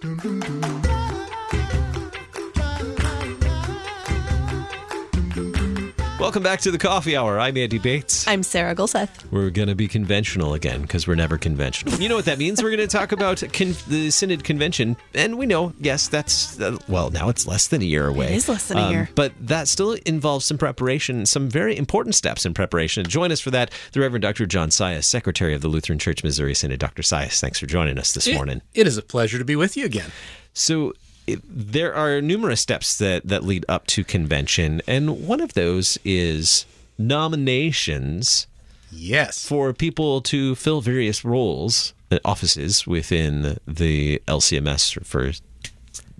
dun, dun, dun. Welcome back to the coffee hour. I'm Andy Bates. I'm Sarah Gulseth. We're going to be conventional again because we're never conventional. You know what that means? We're going to talk about con- the Synod Convention. And we know, yes, that's, uh, well, now it's less than a year away. It is less than a year. But that still involves some preparation, some very important steps in preparation. Join us for that, the Reverend Dr. John Sias, Secretary of the Lutheran Church Missouri Synod. Dr. Sias, thanks for joining us this It- morning. it is a pleasure to be with you again. So it, there are numerous steps that, that lead up to convention, and one of those is nominations Yes. for people to fill various roles, uh, offices within the LCMS for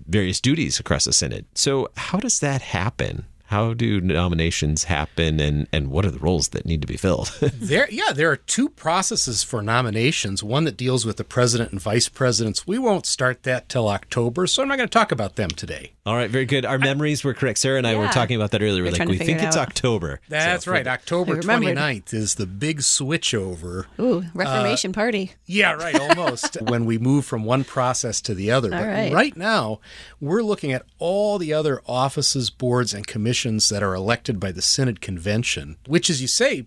various duties across the Synod. So, how does that happen? How do nominations happen, and, and what are the roles that need to be filled? there yeah, there are two processes for nominations, one that deals with the president and vice presidents. We won't start that till October, so I'm not going to talk about them today. All right, very good. Our memories were correct. Sarah and I were talking about that earlier. We're We're like, we think it it's October. That's So, right. October 29th is the big switchover. Ooh, uh, Reformation party. Yeah, right, almost. when we move from one process to the other. All but right. right now, we're looking at all the other offices, boards, and commissions that are elected by the Synod Convention, which, as you say,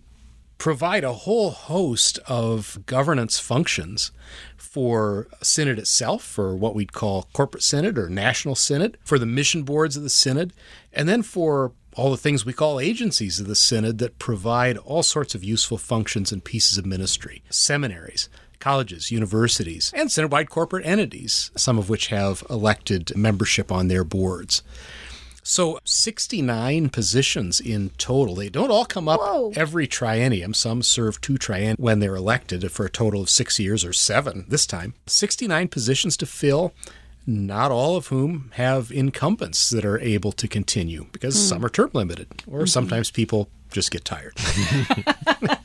provide a whole host of governance functions for synod itself, for what we'd call corporate synod or national synod, for the mission boards of the synod, and then for all the things we call agencies of the synod that provide all sorts of useful functions and pieces of ministry, seminaries. Colleges, universities, and synod-wide corporate entities, some of which have elected membership on their boards. So 69 positions in total. They don't all come up Whoa. every triennium. Some serve two triennium when they're elected for a total of six years or seven this time. 69 positions to fill, not all of whom have incumbents that are able to continue because hmm. some are term limited or mm-hmm. sometimes people just get tired.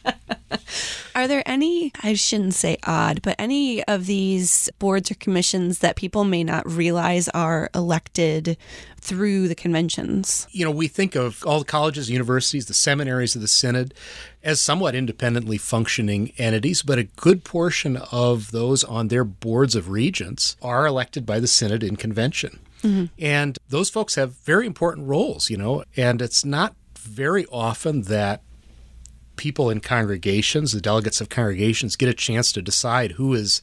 Are there any, I shouldn't say odd, but any of these boards or commissions that people may not realize are elected through the conventions? you know, we think of all the colleges, universities, the seminaries of the Synod as somewhat independently functioning entities, but a good portion of those on their boards of regents are elected by the Synod in convention. Mm-hmm. And those folks have very important roles, you know, and it's not very often that people in congregations, the delegates of congregations, get a chance to decide who is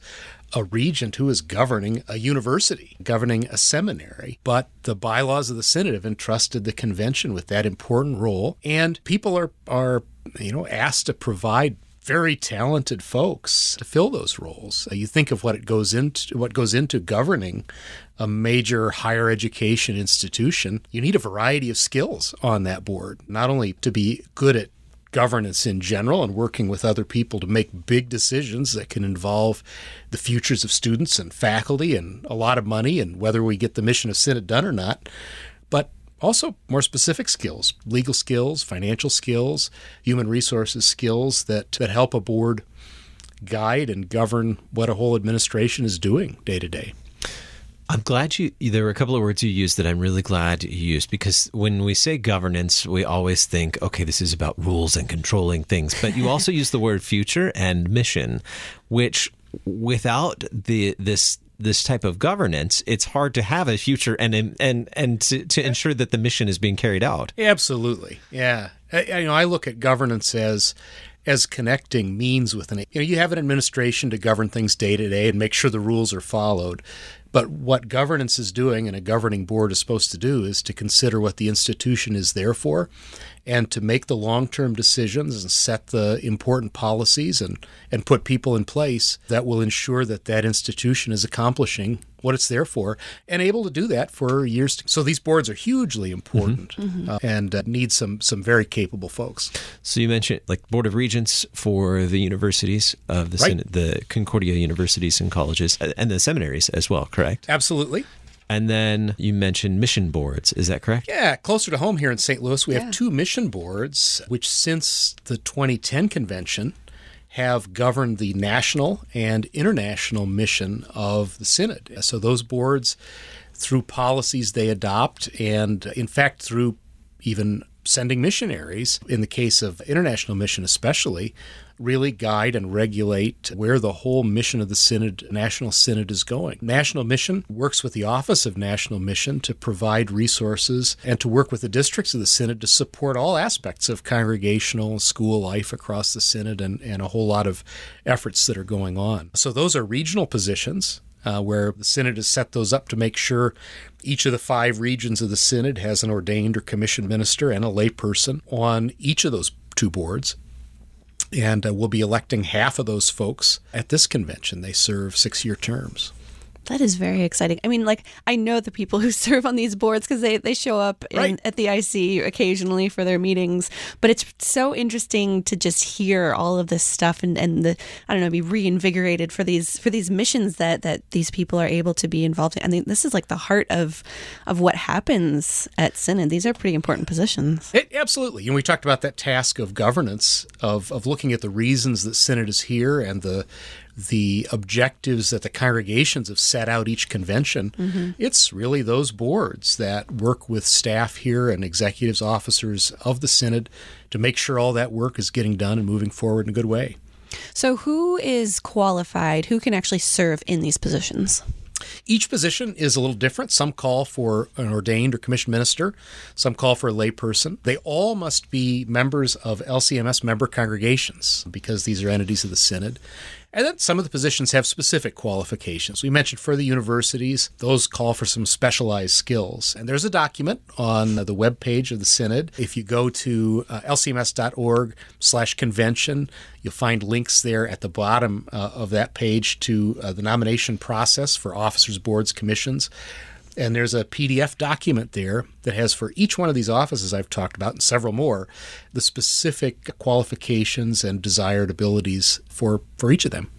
a regent, who is governing a university, governing a seminary. But the bylaws of the synod have entrusted the convention with that important role, and people are are you know asked to provide very talented folks to fill those roles. Uh, you think of what it goes into what goes into governing a major higher education institution. You need a variety of skills on that board, not only to be good at governance in general and working with other people to make big decisions that can involve the futures of students and faculty and a lot of money and whether we get the mission of Synod done or not, but also more specific skills, legal skills, financial skills, human resources skills that, that help a board guide and govern what a whole administration is doing day to day. I'm glad you. There were a couple of words you used that I'm really glad you used because when we say governance, we always think, okay, this is about rules and controlling things. But you also use the word future and mission, which without the this this type of governance, it's hard to have a future and and and to, to ensure that the mission is being carried out. Absolutely, yeah. I, you know, I look at governance as as connecting means with an. You know, you have an administration to govern things day to day and make sure the rules are followed. But what governance is doing and a governing board is supposed to do is to consider what the institution is there for and to make the long term decisions and set the important policies and, and put people in place that will ensure that that institution is accomplishing what it's there for and able to do that for years. To, so these boards are hugely important uh, and uh, need some, some very capable folks. So you mentioned like board of regents for the universities of the Right. Synod- the Concordia universities and colleges uh, and the seminaries as well, correct? Absolutely. And then you mentioned mission boards. Is that correct? Yeah, closer to home here in St. Louis, we Yeah. have two mission boards, which since the 2010 convention have governed the national and international mission of the Synod. So those boards, through policies they adopt, and in fact, through even sending missionaries, in the case of international mission especially, really guide and regulate where the whole mission of the Synod, National Synod, is going. National Mission works with the Office of National Mission to provide resources and to work with the districts of the Synod to support all aspects of congregational school life across the Synod and, and a whole lot of efforts that are going on. So those are regional positions. Uh, where the Synod has set those up to make sure each of the five regions of the Synod has an ordained or commissioned minister and a layperson on each of those two boards. And uh, we'll be electing half of those folks at this convention. They serve six year terms. That is very exciting. I mean, like I know the people who serve on these boards because they, they show up in, Right. at the IC occasionally for their meetings. But it's so interesting to just hear all of this stuff and, and the I don't know be reinvigorated for these for these missions that that these people are able to be involved in. I mean, this is like the heart of of what happens at Synod. These are pretty important positions. It, absolutely. And we talked about that task of governance, of, of looking at the reasons that Synod is here and the the objectives that the congregations have set out each convention. Mm-hmm. It's really those boards that work with staff here and executives, officers of the Synod to make sure all that work is getting done and moving forward in a good way. So, who is qualified? Who can actually serve in these positions? Each position is a little different. Some call for an ordained or commissioned minister, some call for a layperson. They all must be members of LCMS member congregations because these are entities of the Synod. And then some of the positions have specific qualifications. We mentioned for the universities, those call for some specialized skills. And there's a document on the web page of the Synod. If you go to uh, lcms.org slash convention, you'll find links there at the bottom uh, of that page to uh, the nomination process for officers, boards, commissions. And there's a PDF document there that has for each one of these offices I've talked about and several more, the specific qualifications and desired abilities for, for each of them.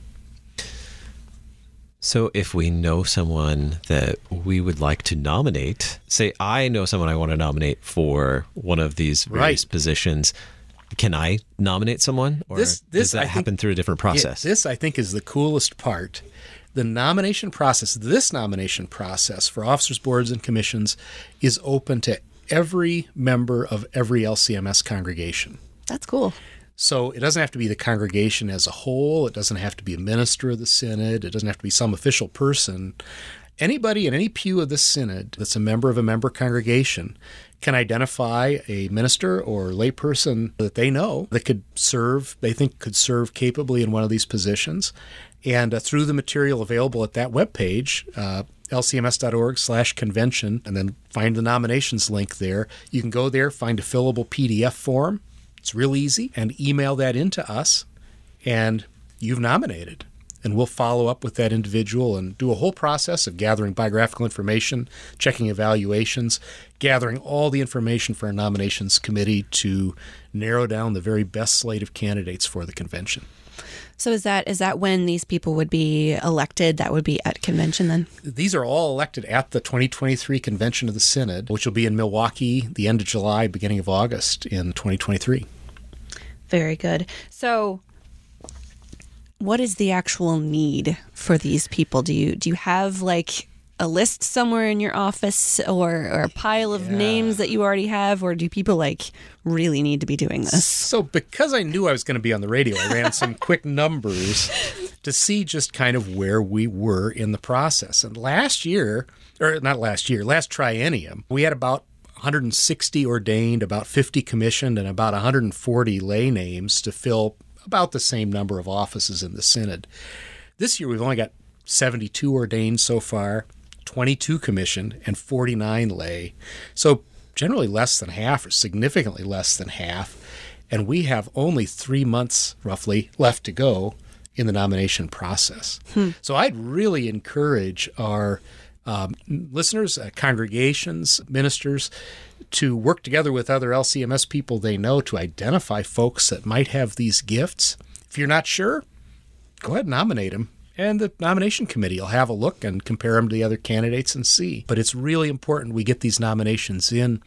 So, if we know someone that we would like to nominate, say I know someone I want to nominate for one of these various Right. positions, can I nominate someone, or This- this, does that I think- happen through a different process? Yeah, this, I think, is the coolest part. The nomination process, this nomination process for officers, boards, and commissions is open to every member of every LCMS congregation. That's cool. So it doesn't have to be the congregation as a whole. It doesn't have to be a minister of the synod. It doesn't have to be some official person. Anybody in any pew of the synod that's a member of a member congregation can identify a minister or layperson that they know that could serve, they think could serve capably in one of these positions. And uh, through the material available at that webpage, uh, lcms.org slash convention, and then find the nominations link there. You can go there, find a fillable PDF form. It's real easy, and email that in to us, and you've nominated. And we'll follow up with that individual and do a whole process of gathering biographical information, checking evaluations, gathering all the information for our nominations committee to narrow down the very best slate of candidates for the convention. So is that is that when these people would be elected? That would be at convention then. These are all elected at the 2023 convention of the Synod, which will be in Milwaukee the end of July, beginning of August in 2023. Very good. So what is the actual need for these people? Do you do you have like a list somewhere in your office or, or a pile of names that you already have or do people like really need to be doing this? So, because I knew I was going to be on the radio, I ran some quick numbers to see just kind of where we were in the process. And last year, or not last year, last triennium, we had about 160 ordained, about 50 commissioned, and about 140 lay names to fill about the same number of offices in the Synod. This year, we've only got 72 ordained so far, 22 commissioned, and 49 lay. So, generally less than half, or significantly less than half. And we have only three months, roughly, left to go in the nomination process. Hmm. So, I'd really encourage our um, listeners, uh, congregations, ministers to work together with other LCMS people they know to identify folks that might have these gifts. If you're not sure, go ahead and nominate them. And the nomination committee will have a look and compare them to the other candidates and see. But it's really important we get these nominations in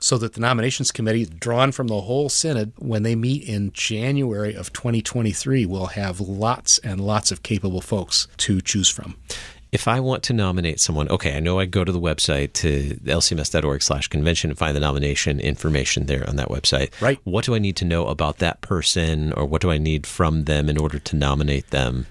so that the nominations committee, drawn from the whole synod, when they meet in January of 2023, will have lots and lots of capable folks to choose from. If I want to nominate someone, okay, I know I go to the website to lcms.org slash convention and find the nomination information there on that website. Right. What do I need to know about that person or what do I need from them in order to nominate them?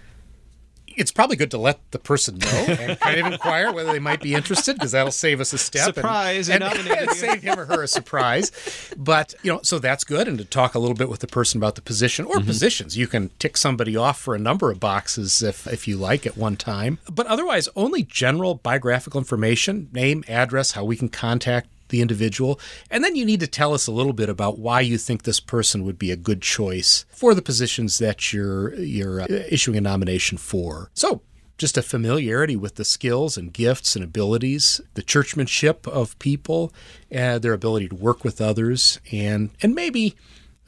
It's probably good to let the person know and kind of inquire whether they might be interested because that'll save us a step. Surprise, and, you and, and save him or her a surprise. But you know, so that's good. And to talk a little bit with the person about the position or mm-hmm. positions, you can tick somebody off for a number of boxes if if you like at one time. But otherwise, only general biographical information, name, address, how we can contact the individual. And then you need to tell us a little bit about why you think this person would be a good choice for the positions that you're you're uh, issuing a nomination for. So, just a familiarity with the skills and gifts and abilities, the churchmanship of people, and their ability to work with others, and and maybe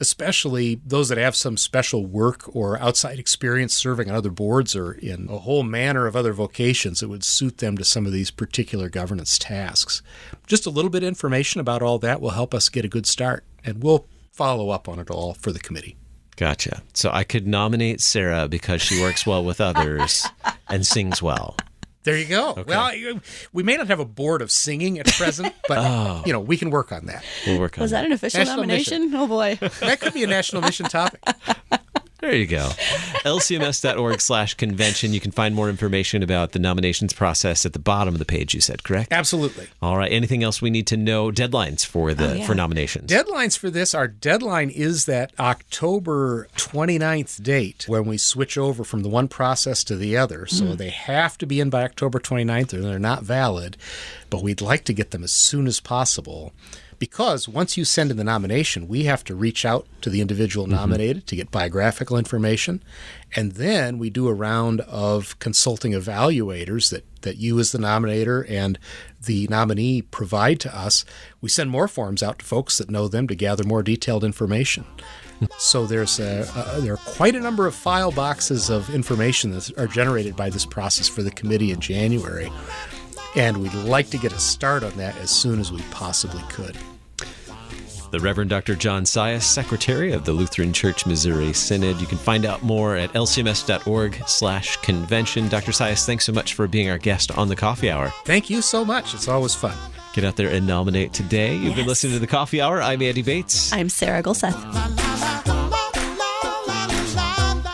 especially those that have some special work or outside experience serving on other boards or in a whole manner of other vocations that would suit them to some of these particular governance tasks. Just a little bit of information about all that will help us get a good start, and we'll follow up on it all for the committee. Gotcha. So I could nominate Sarah because she works well with others and sings well. There you go. Well, we may not have a board of singing at present, but oh. you know we can work on that. We'll work on Was that an official National nomination? Oh boy. That could be a national mission topic. There you go. lcms.org slash convention. You can find more information about the nominations process at the bottom of the page, you said, correct? Absolutely. All right. Anything else we need to know? Deadlines for the Oh, yeah. for nominations. Deadlines for this, our deadline is that October 29th date when we switch over from the one process to the other. So mm. they have to be in by October 29th or they're not valid. But we'd like to get them as soon as possible because once you send in the nomination, we have to reach out to the individual mm-hmm. nominated to get biographical information. And then we do a round of consulting evaluators that, that you, as the nominator, and the nominee provide to us. We send more forms out to folks that know them to gather more detailed information. So there's a, a, there are quite a number of file boxes of information that are generated by this process for the committee in January. And we'd like to get a start on that as soon as we possibly could. The Reverend Dr. John Sias, Secretary of the Lutheran Church Missouri Synod. You can find out more at lcms.org slash convention. Dr. Sias, thanks so much for being our guest on the Coffee Hour. Thank you so much. It's always fun. Get out there and nominate today. You've been listening to the Coffee Hour. I'm Andy Bates. I'm Sarah Gulseth.